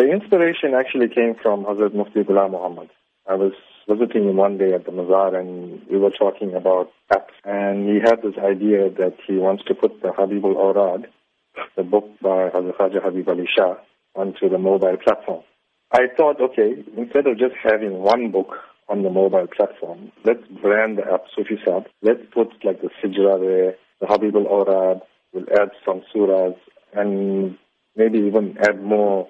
The inspiration actually came from Hazrat Mufti Ghulam Muhammad. I was visiting him one day at the Mazar and we were talking about apps. And he had this idea that he wants to put the Habibul Awrad, the book by Hazrat Khaja Habib Ali Shah, onto the mobile platform. I thought, okay, instead of just having one book on the mobile platform, let's brand the app Sufi Sab. Let's put like the Sijra there, the Habibul Awrad, we'll add some surahs and maybe even add more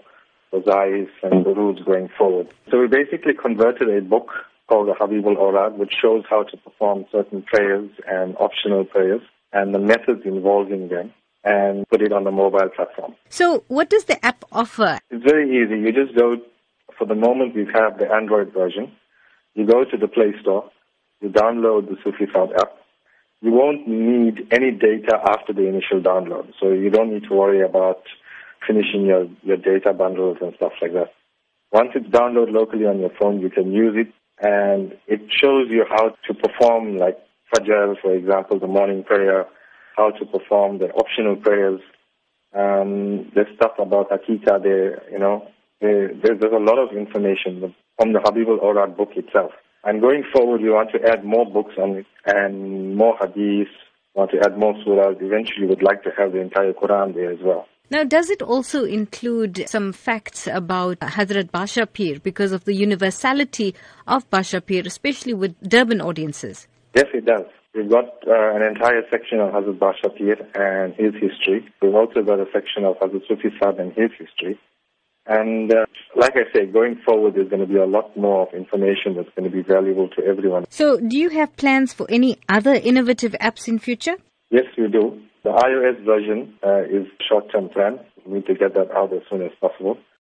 Wazaif and the rules going forward. So we basically converted a book called the Habibul Awrad, which shows how to perform certain prayers and optional prayers and the methods involving them and put it on the mobile platform. So what does the app offer? It's very easy. You just go, for the moment we have the Android version. You go to the Play Store, you download the Sufi Sab app. You won't need any data after the initial download, so you don't need to worry about finishing your, your data bundles and stuff like that. Once it's downloaded locally on your phone, you can use it and it shows you how to perform like Fajr, for example, the morning prayer, how to perform the optional prayers. Um, there's stuff about Aqida there, you know. There, there's, there's a lot of information from the Habibul Awrad book itself. And going forward, we want to add more books on it and more hadiths, want to add more surahs. Eventually, we'd like to have the entire Quran there as well. Now, does it also include some facts about Hazrat Badsha Peer because of the universality of Badsha Peer, especially with Durban audiences? Yes, it does. We've got uh, an entire section of Hazrat Badsha Peer and his history. We've also got a section of Hazrat Sufi Sab and his history. And uh, like I say, going forward, there's going to be a lot more of information that's going to be valuable to everyone. So, do you have plans for any other innovative apps in future? Yes, we do. The iOS version uh, is short-term plan. We need to get that out as soon as possible.